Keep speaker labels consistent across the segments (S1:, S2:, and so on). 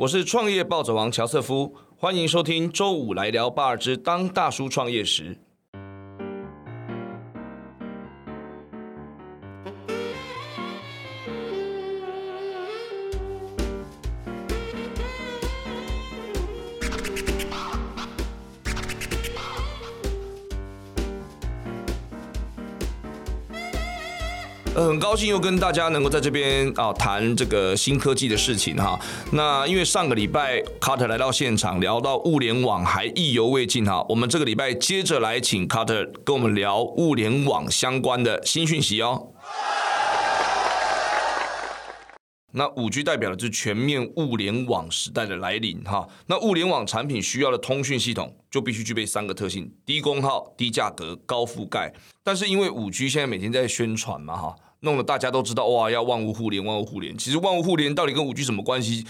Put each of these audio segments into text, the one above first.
S1: 我是创业暴走王乔瑟夫，欢迎收听周五来聊八二之当大叔创业时。高兴又跟大家能够在这边啊谈这个新科技的事情哈。那因为上个礼拜卡特来到现场聊到物联网还意犹未尽哈，我们这个礼拜接着来请卡特跟我们聊物联网相关的新讯息哦。那五 G 代表的是全面物联网时代的来临哈。那物联网产品需要的通讯系统就必须具备三个特性：低功耗、低价格、高覆盖。但是因为五 G 现在每天在宣传嘛哈，弄得大家都知道哇，要万物互联，万物互联。其实万物互联到底跟五 G 什么关系？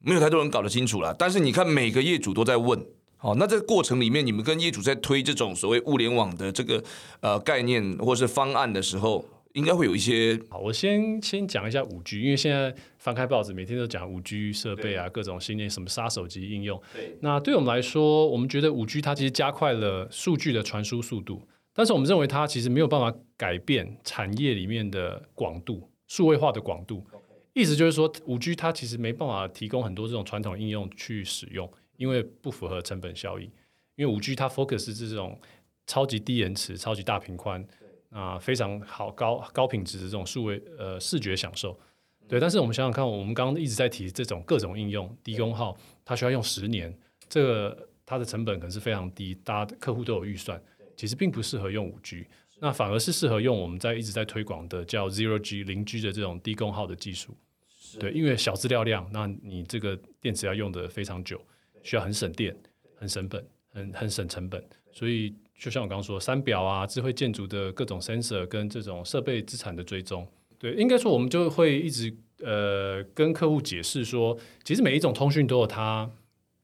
S1: 没有太多人搞得清楚了。但是你看每个业主都在问，好，那这个过程里面，你们跟业主在推这种所谓物联网的这个呃概念或是方案的时候。应该会有一些
S2: 好，我先先讲一下五 G，因为现在翻开报纸，每天都讲五 G 设备啊，各种新的什么杀手级应用。
S1: 对，
S2: 那对我们来说，我们觉得五 G 它其实加快了数据的传输速度，但是我们认为它其实没有办法改变产业里面的广度、数位化的广度。意思就是说，五 G 它其实没办法提供很多这种传统应用去使用，因为不符合成本效益。因为五 G 它 focus 是这种超级低延迟、超级大频宽。啊，非常好，高高品质的这种数位呃视觉享受，对。但是我们想想看，我们刚刚一直在提这种各种应用，低功耗，它需要用十年，这个它的成本可能是非常低，大家客户都有预算，其实并不适合用五 G，那反而是适合用我们在一直在推广的叫 Zero G 零 G 的这种低功耗的技术，对，因为小资料量，那你这个电池要用的非常久，需要很省电、很省本、很很省成本，所以。就像我刚刚说，三表啊，智慧建筑的各种 sensor 跟这种设备资产的追踪，对，应该说我们就会一直呃跟客户解释说，其实每一种通讯都有它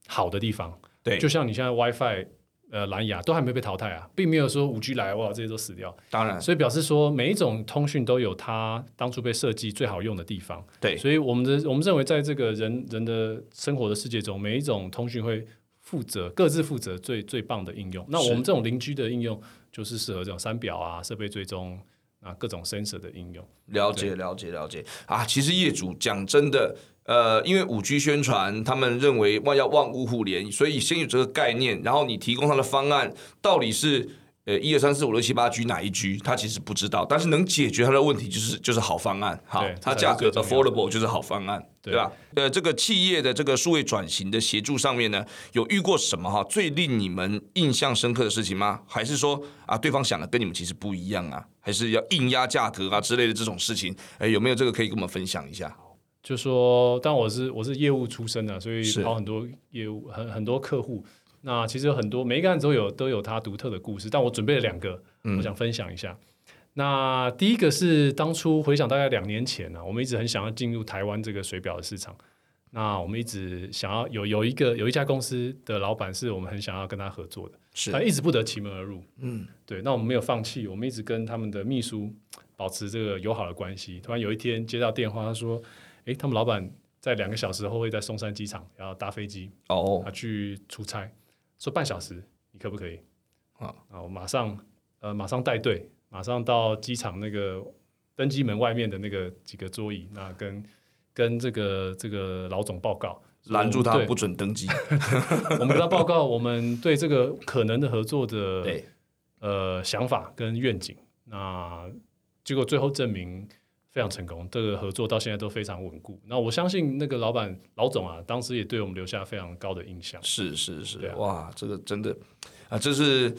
S2: 好的地方，
S1: 对，
S2: 就像你现在 WiFi 呃蓝牙都还没被淘汰啊，并没有说五 G 来哇这些都死掉，
S1: 当然，
S2: 所以表示说每一种通讯都有它当初被设计最好用的地方，
S1: 对，
S2: 所以我们的我们认为在这个人人的生活的世界中，每一种通讯会。负责各自负责最最棒的应用。那我们这种邻居的应用，就是适合这种三表啊、设备追踪啊、各种 sensor 的应用。
S1: 了解，了解，了解啊！其实业主讲真的，呃，因为五 G 宣传，他们认为万要万物互联，所以先有这个概念，然后你提供他的方案到底是。呃，一二三四五六七八 G 哪一 G，他其实不知道，但是能解决他的问题就是就是好方案，好，它价格 affordable 就是好方案，对吧？呃，这个企业的这个数位转型的协助上面呢，有遇过什么哈最令你们印象深刻的事情吗？还是说啊，对方想的跟你们其实不一样啊？还是要硬压价格啊之类的这种事情？哎，有没有这个可以跟我们分享一下？
S2: 就说，但我是我是业务出身的，所以跑很多业务，很很多客户。那其实有很多每一个案子都有都有它独特的故事，但我准备了两个，我想分享一下。那第一个是当初回想大概两年前呢，我们一直很想要进入台湾这个水表的市场。那我们一直想要有有一个有一家公司的老板是我们很想要跟他合作的，
S1: 是
S2: 他一直不得其门而入。嗯，对。那我们没有放弃，我们一直跟他们的秘书保持这个友好的关系。突然有一天接到电话，他说：“诶，他们老板在两个小时后会在松山机场然后搭飞机哦，他去出差。”说半小时，你可不可以？啊啊！我马上呃，马上带队，马上到机场那个登机门外面的那个几个桌椅，那跟跟这个这个老总报告，
S1: 拦住他不准登机。
S2: 我们跟他报告我们对这个可能的合作的呃想法跟愿景。那结果最后证明。非常成功，这个合作到现在都非常稳固。那我相信那个老板老总啊，当时也对我们留下非常高的印象。
S1: 是是是，哇，这个真的啊，这是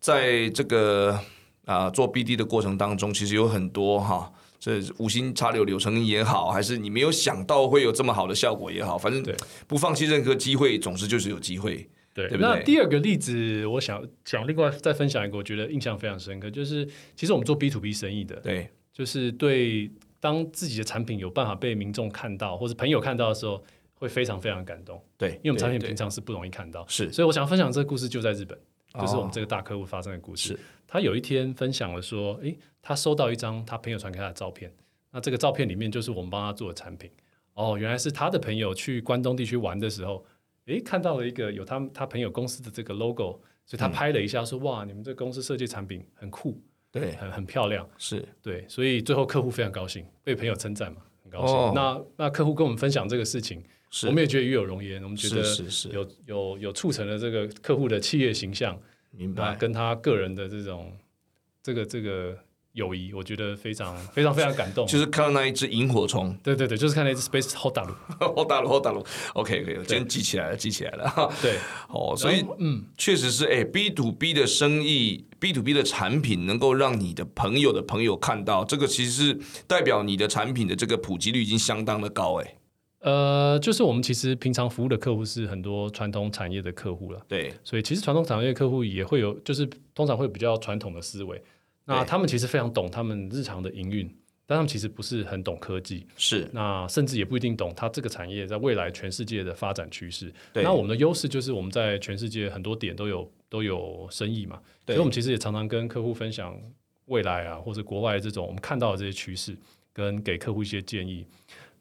S1: 在这个啊做 BD 的过程当中，其实有很多哈，这五星插柳柳成荫也好，还是你没有想到会有这么好的效果也好，反正不放弃任何机会，总是就是有机会。
S2: 对，那第二个例子，我想想另外再分享一个，我觉得印象非常深刻，就是其实我们做 B to B 生意的，
S1: 对。
S2: 就是对，当自己的产品有办法被民众看到，或者朋友看到的时候，会非常非常感动。
S1: 对，
S2: 因为我们产品平常是不容易看到。
S1: 是，
S2: 所以我想分享这个故事，就在日本，就是我们这个大客户发生的故事。他有一天分享了说，诶，他收到一张他朋友传给他的照片，那这个照片里面就是我们帮他做的产品。哦，原来是他的朋友去关东地区玩的时候，诶，看到了一个有他他朋友公司的这个 logo，所以他拍了一下说，哇，你们这公司设计产品很酷，
S1: 对，
S2: 很很漂亮，
S1: 是。
S2: 对，所以最后客户非常高兴，被朋友称赞嘛，很高兴。
S1: 哦。
S2: 那那客户跟我们分享这个事情，
S1: 是，
S2: 我们也觉得与有荣焉，我们觉得
S1: 是是。是，
S2: 有有有促成了这个客户的企业形象，
S1: 明白。
S2: 跟他个人的这种这个这个友谊，我觉得非常 非常非常感动。
S1: 就是看到那一只萤火虫，
S2: 对对对，就是看到一只 Space Hot 大陆，
S1: 后大陆后大陆，OK OK，我今天记起来了，记起来了。
S2: 对，
S1: 哦，所以
S2: 嗯，
S1: 确实是，哎，B to B 的生意，B to B 的产品能够让你的朋友的朋友看到，这个其实是代表你的产品的这个普及率已经相当的高，哎，
S2: 呃，就是我们其实平常服务的客户是很多传统产业的客户了。
S1: 对，
S2: 所以其实传统产业客户也会有，就是通常会比较传统的思维。那他们其实非常懂他们日常的营运，但他们其实不是很懂科技，
S1: 是，
S2: 那甚至也不一定懂它这个产业在未来全世界的发展趋势。那我们的优势就是我们在全世界很多点都有都有生意嘛，所以我们其实也常常跟客户分享未来啊，或者国外这种我们看到的这些趋势，跟给客户一些建议。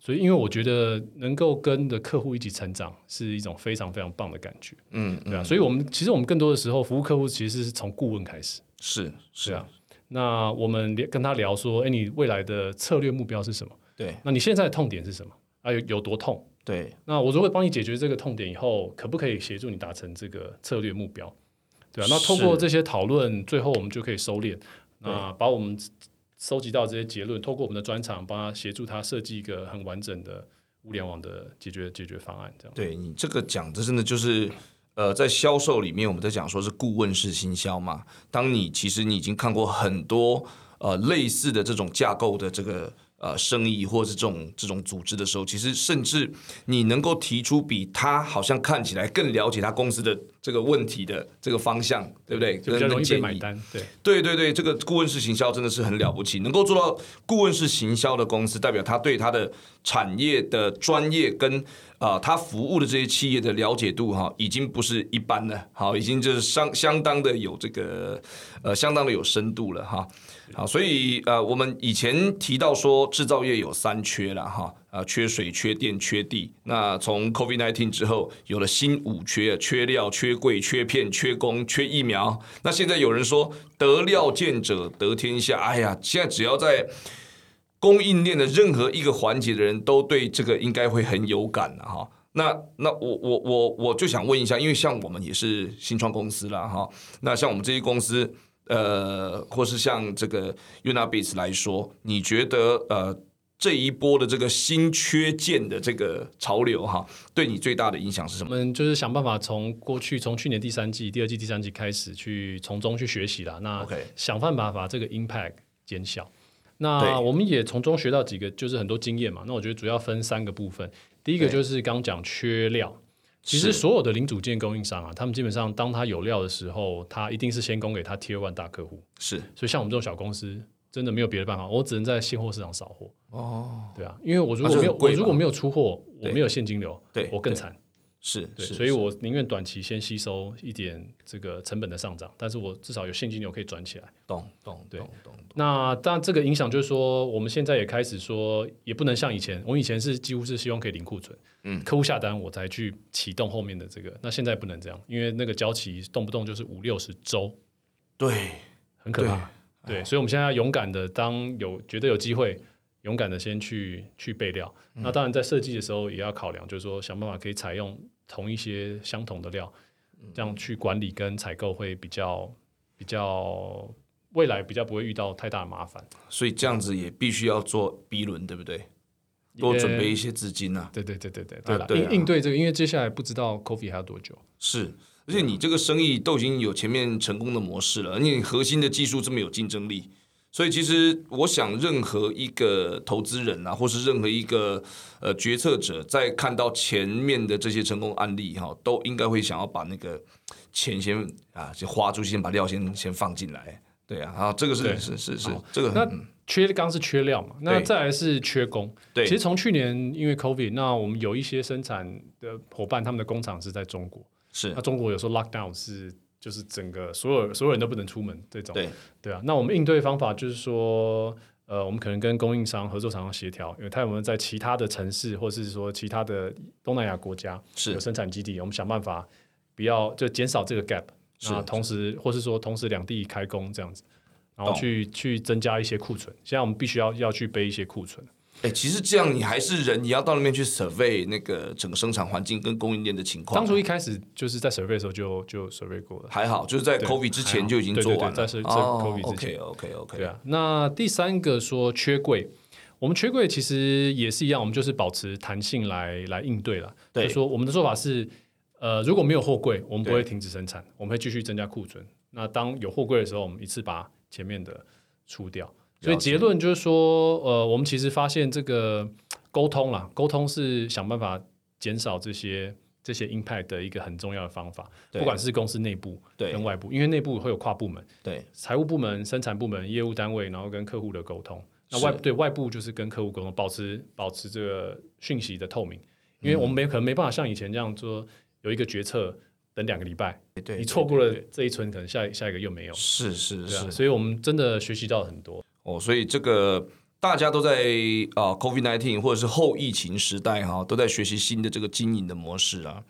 S2: 所以，因为我觉得能够跟着客户一起成长，是一种非常非常棒的感觉。
S1: 嗯，
S2: 对啊，
S1: 嗯
S2: 所以我们其实我们更多的时候服务客户其实是从顾问开始，
S1: 是是。
S2: 啊。那我们聊跟他聊说，哎，你未来的策略目标是什么？
S1: 对
S2: 那你现在的痛点是什么？啊，有有多痛？
S1: 对，
S2: 那我如果帮你解决这个痛点以后，可不可以协助你达成这个策略目标？对啊，那通过这些讨论，最后我们就可以收敛，那把我们收集到这些结论，透过我们的专长，帮他协助他设计一个很完整的物联网的解决解决方案，这样。
S1: 对你这个讲的真的就是，呃，在销售里面我们在讲说是顾问式行销嘛。当你其实你已经看过很多呃类似的这种架构的这个呃生意或是这种这种组织的时候，其实甚至你能够提出比他好像看起来更了解他公司的这个问题的这个方向，对不对？
S2: 就比较容易买单，对。
S1: 对对对，这个顾问式行销真的是很了不起，能够做到顾问式行销的公司，代表他对他的产业的专业跟啊、他服务的这些企业的了解度哈，已经不是一般了，好，已经就是相相当的有这个呃相当的有深度了哈。好，所以呃，我们以前提到说制造业有三缺了哈，啊，缺水、缺电、缺地。那从 COVID 1 9之后，有了新五缺，缺料、缺柜、缺片、缺工、缺疫苗。那现在有人说得料见者得天下，哎呀，现在只要在供应链的任何一个环节的人都对这个应该会很有感哈。那那我我我我就想问一下，因为像我们也是新创公司啦哈，那像我们这些公司，呃，或是像这个 Unabase 来说，你觉得呃这一波的这个新缺件的这个潮流哈，对你最大的影响是什么？
S2: 我们就是想办法从过去从去年第三季、第二季、第三季开始去从中去学习啦。那想办法把这个 impact 减小。那我们也从中学到几个，就是很多经验嘛。那我觉得主要分三个部分。第一个就是刚讲缺料，其实所有的零组件供应商啊，他们基本上当他有料的时候，他一定是先供给他 Tier One 大客户。
S1: 是
S2: 所以像我们这种小公司，真的没有别的办法，我只能在现货市场扫货。
S1: 哦，
S2: 对啊，因为我如
S1: 啊
S2: 果没有、我如果没有出货，我没有现金流，
S1: 对对
S2: 我更惨。
S1: 是
S2: 对，所以我宁愿短期先吸收一点这个成本的上涨，但是我至少有现金流可以转起来。
S1: 懂懂
S2: 对
S1: 懂懂懂，
S2: 那当然，这个影响就是说，我们现在也开始说，也不能像以前，我们以前是几乎是希望可以零库存，
S1: 嗯
S2: 客户下单我才去启动后面的这个，那现在不能这样，因为那个交期动不动就是五六十周，
S1: 对
S2: 很可怕。对，所以我们现在要勇敢的，当有觉得有机会，勇敢的先去去备料。
S1: 嗯
S2: 那当然在设计的时候也要考量，就是说想办法可以采用同一些相同的料，
S1: 嗯
S2: 这样去管理跟采购会比较比较未来比较不会遇到太大的麻烦。
S1: 所以这样子也必须要做 B 轮，对不对？多准备一些资金啊。
S2: 对对对对对对了，应应对这个，因为接下来不知道 Coffee 还要多久。
S1: 是，而且你这个生意都已经有前面成功的模式了，而且你核心的技术这么有竞争力，所以其实我想，任何一个投资人啊，或是任何一个呃决策者，在看到前面的这些成功案例哈，都应该会想要把那个钱先啊，就花出去，先把料先先放进来。对啊，啊，这个是是是是，这个
S2: 那
S1: 很
S2: 缺刚是缺料嘛，那再来是缺工。
S1: 对
S2: 其实从去年因为 COVID，那我们有一些生产的伙伴，他们的工厂是在中国。
S1: 是
S2: 那中国有时候 lockdown 是就是整个所有所有人都不能出门这种。
S1: 对
S2: 对啊，那我们应对方法就是说，呃，我们可能跟供应商、合作厂商协调，因为他有没有在其他的城市，或是说其他的东南亚国家
S1: 是
S2: 有生产基地，我们想办法不要就减少这个 gap，
S1: 是
S2: 那同时或是说同时两地开工这样子，然后去去增加一些库存。现在我们必须要要去背一些库存。
S1: 哎，其实这样你还是人，你要到那边去 survey 那个整个生产环境跟供应链的情况。
S2: 当初一开始就是在 survey 的时候就就 survey 过了。
S1: 还好，就是在 COVID 之前就已经做完了。
S2: 对对对在是在
S1: 哦
S2: COVID 之前
S1: OK OK OK，
S2: 对啊，那第三个说缺柜，我们缺柜其实也是一样，我们就是保持弹性来来应对了。
S1: 对
S2: 就说我们的做法是，呃，如果没有货柜，我们不会停止生产，我们会继续增加库存。那当有货柜的时候，我们一次把前面的出掉。所以结论就是说，呃，我们其实发现这个沟通啦，沟通是想办法减少这些这些 impact 的一个很重要的方法，
S1: 对。
S2: 不管是公司内部
S1: 对。
S2: 跟外部，因为内部会有跨部门。
S1: 对。
S2: 财务部门、生产部门、业务单位，然后跟客户的沟通。那外对外部就是跟客户沟通，保持保持这个讯息的透明，因为我们没可能没办法像以前这样说，有一个决策等两个礼拜，
S1: 对，
S2: 你错过了这一村，可能下下一个又没有，
S1: 是是是。
S2: 所以我们真的学习到很多。
S1: 哦，所以这个大家都在啊 COVID nineteen 或者是后疫情时代哈，都在学习新的这个经营的模式啊。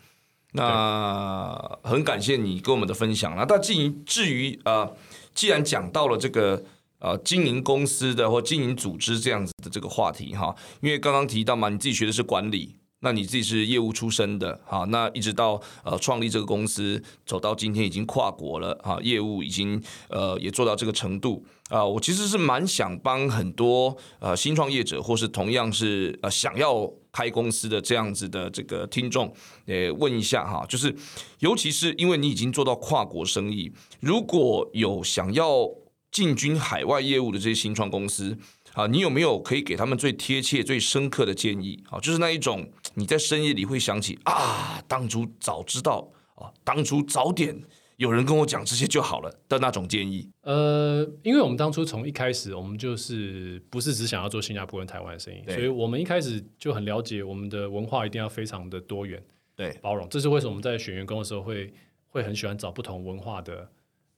S1: 那很感谢你跟我们的分享。那但至于至于啊，既然讲到了这个呃经营公司的或经营组织这样子的这个话题哈，因为刚刚提到嘛，你自己学的是管理。那你自己是业务出身的，好，那一直到呃创立这个公司，走到今天已经跨国了，哈，业务已经呃也做到这个程度啊、我其实是蛮想帮很多呃新创业者，或是同样是呃想要开公司的这样子的这个听众，呃问一下哈，就是尤其是因为你已经做到跨国生意，如果有想要进军海外业务的这些新创公司。啊，你有没有可以给他们最贴切、最深刻的建议？啊，就是那一种你在深夜里会想起啊，当初早知道啊，当初早点有人跟我讲这些就好了的那种建议。
S2: 呃，因为我们当初从一开始，我们就是不是只想要做新加坡跟台湾的生意，所以我们一开始就很了解我们的文化一定要非常的多元。
S1: 对，
S2: 包容，这是为什么我们在选员工的时候会会很喜欢找不同文化的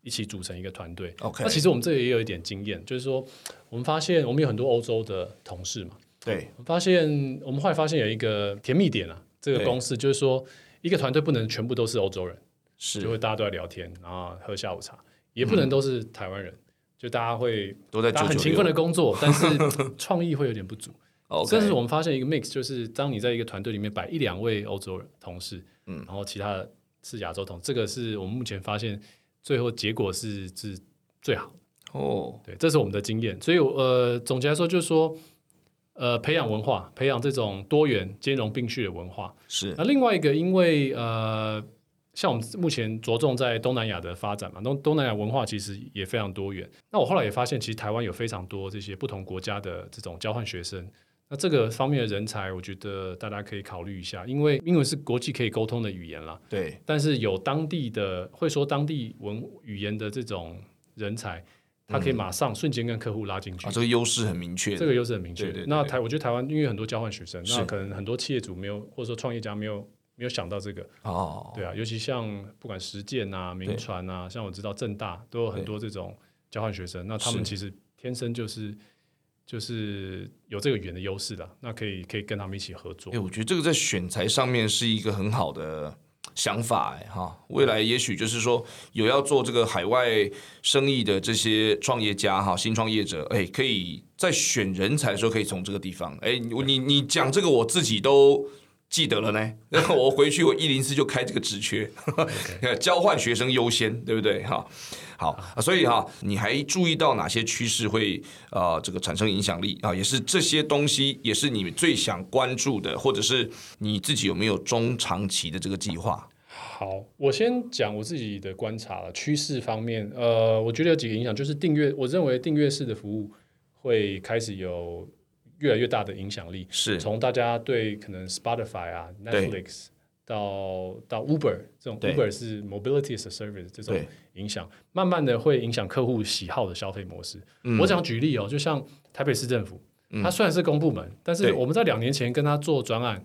S2: 一起组成一个团队。
S1: OK
S2: 那其实我们这里也有一点经验，就是说我们发现我们有很多欧洲的同事嘛，
S1: 对，
S2: 发现我们后来发现有一个甜蜜点啊，这个公式就是说一个团队不能全部都是欧洲人，
S1: 是。
S2: 就会大家都在聊天，然后喝下午茶，也不能都是台湾人，就大家会
S1: 都在
S2: 大家很勤奋的工作，但是 创意会有点不足。但是我们发现一个 mix，就是当你在一个团队里面摆一两位欧洲人同事，
S1: 嗯。
S2: 然后其他的是亚洲同，这个是我们目前发现最后结果是是最好。的。
S1: 哦，
S2: 对，这是我们的经验。所以呃，总结来说就是说，呃，培养文化，培养这种多元兼容并蓄的文化。
S1: 是
S2: 那另外一个，因为呃，像我们目前着重在东南亚的发展嘛，东东南亚文化其实也非常多元。那我后来也发现，其实台湾有非常多这些不同国家的这种交换学生。那这个方面的人才，我觉得大家可以考虑一下，因为英文是国际可以沟通的语言啦。
S1: 对，
S2: 但是有当地的会说当地文语言的这种人才，他可以马上瞬间跟客户拉进去。
S1: 啊，这个优势很明确。
S2: 这个优势很明确。
S1: 对对对
S2: 那台，我觉得台湾因为很多交换学生，那可能很多企业主没有，或者说创业家没有没有想到这个。
S1: 哦，
S2: 对啊，尤其像不管实践啊、名传啊，像我知道正大都有很多这种交换学生，那他们其实天生就是就是有这个语言的优势的，那可以可以跟他们一起合作
S1: 哎、。我觉得这个在选材上面是一个很好的想法、哎哈，未来也许就是说有要做这个海外生意的这些创业家哈，新创业者，哎、可以在选人才的时候可以从这个地方，哎、你你讲这个我自己都。记得了呢，然 后我回去我一零四就开这个职缺，交换学生优先，对不对？哈，好，啊所以哈，你还注意到哪些趋势会呃这个产生影响力啊？也是这些东西，也是你最想关注的，或者是你自己有没有中长期的这个计划？
S2: 好，我先讲我自己的观察了。趋势方面，呃，我觉得有几个影响，就是订阅，我认为订阅式的服务会开始有越来越大的影响力。
S1: 是。
S2: 从大家对可能 Spotify 啊、Netflix 到到 Uber 这种 Uber 是 mobility as a service 这种影响，慢慢的会影响客户喜好的消费模式。
S1: 嗯。
S2: 我想举例哦，就像台北市政府，它虽然是公部门，但是我们在两年前跟他做专案，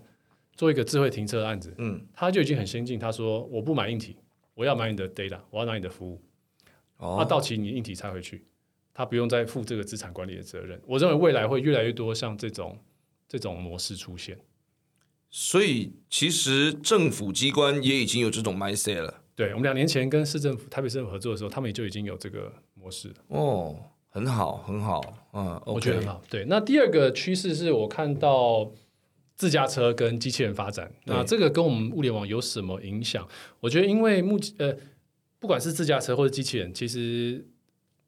S2: 做一个智慧停车的案子，
S1: 嗯，
S2: 他就已经很先进。他说我不买硬体，我要买你的 data，我要拿你的服务，那
S1: 哦，
S2: 到期你硬体拆回去。他不用再负这个资产管理的责任。我认为未来会越来越多像这种这种模式出现。
S1: 所以其实政府机关也已经有这种 mindset 了。
S2: 对我们两年前跟市政府、台北市政府合作的时候，他们也就已经有这个模式了。
S1: 哦，很好，很好，嗯，
S2: 我觉得很好。对，那第二个趋势是我看到自驾车跟机器人发展，那这个跟我们物联网有什么影响？我觉得，因为目前呃，不管是自驾车或者机器人，其实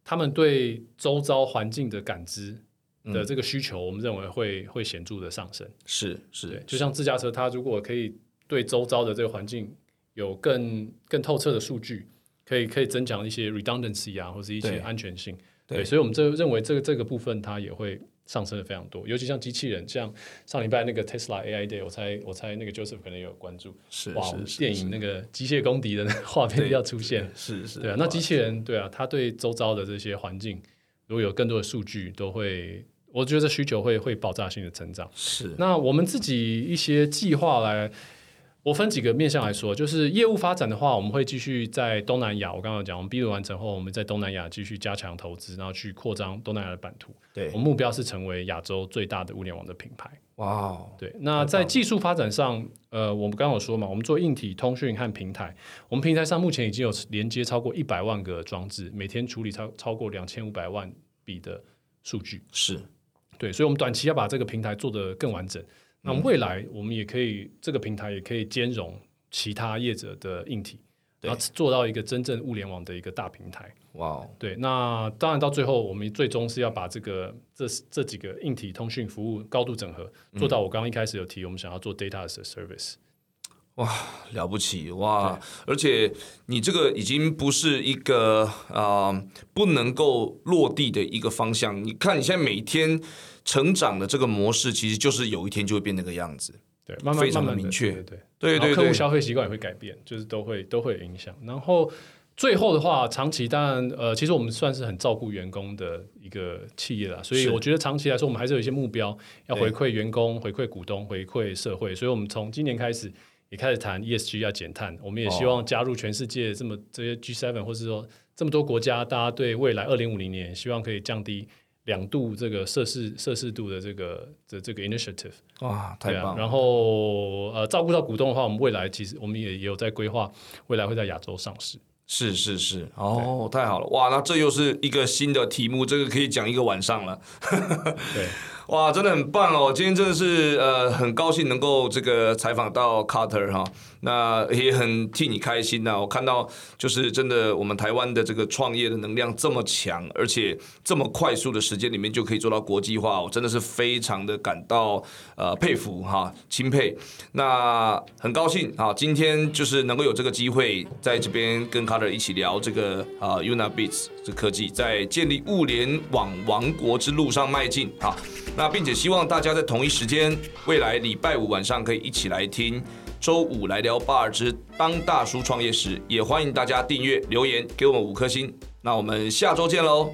S2: 他们对周遭环境的感知的这个需求，我们认为会会显著的上升。
S1: 是是，
S2: 就像自驾车，它如果可以对周遭的这个环境有更更透彻的数据，可以可以增强一些 redundancy 啊，或者一些安全性。对，所以我们这认为这个这个部分它也会上升的非常多，尤其像机器人，像上礼拜那个 Tesla AI Day，我猜我猜那个 Joseph 可能也有关注，
S1: 是
S2: 哇，电影那个机械公敌的画面要出现，
S1: 是是，
S2: 对啊，那机器人对啊，它对周遭的这些环境，如果有更多的数据，都会，我觉得需求会会爆炸性的成长。
S1: 是，
S2: 那我们自己一些计划来。我分几个面向来说，就是业务发展的话，我们会继续在东南亚。我刚刚讲，我们 B 轮完成后，我们在东南亚继续加强投资，然后去扩张东南亚的版图。
S1: 对，
S2: 我们目标是成为亚洲最大的物联网的品牌。
S1: 哇，
S2: 对。那在技术发展上，呃，我们刚刚有说嘛，我们做硬体通讯和平台，我们平台上目前已经有连接超过一百万个装置，每天处理超超过两千五百万笔的数据。
S1: 是，
S2: 对，所以我们短期要把这个平台做得更完整。那未来我们也可以，这个平台也可以兼容其他业者的硬体，然后做到一个真正物联网的一个大平台。
S1: 哇，
S2: 对，那当然到最后，我们最终是要把这个这这几个硬体通讯服务高度整合，做到我刚刚一开始有提，我们想要做 data as a service。
S1: 哇，了不起哇！而且你这个已经不是一个啊不能够落地的一个方向。你看你现在每天。成长的这个模式，其实就是有一天就会变那个样子，
S2: 对，慢慢
S1: 非常的明确，
S2: 对
S1: 对对，
S2: 客户消费习惯也会改变，就是都会都会影响。然后最后的话，长期当然呃，其实我们算是很照顾员工的一个企业了，所以我觉得长期来说，我们还是有一些目标要回馈员工、回馈股东、回馈社会。所以我们从今年开始也开始谈 ESG 要减碳，我们也希望加入全世界这么这些 G7，或是说这么多国家，大家对未来二零五零年希望可以降低。两度这个摄氏摄氏度的这个的这个 initiative
S1: 哇，太棒！
S2: 然后呃，照顾到股东的话，我们未来其实我们也也有在规划，未来会在亚洲上市。
S1: 是是是，哦，太好了，哇，那这又是一个新的题目，这个可以讲一个晚上了。
S2: 对。
S1: 哇，真的很棒哦！今天真的是呃，很高兴能够这个采访到 Carter 哈，那也很替你开心呐。我看到就是真的，我们台湾的这个创业的能量这么强，而且这么快速的时间里面就可以做到国际化，我真的是非常的感到呃佩服哈，钦佩。那很高兴啊，今天就是能够有这个机会在这边跟 Carter 一起聊这个啊 Unabits 这科技在建立物联网王国之路上迈进啊。那并且希望大家在同一时间，未来礼拜五晚上可以一起来听，周五来聊八二之当大叔创业时，也欢迎大家订阅留言给我们五颗星。那我们下周见喽。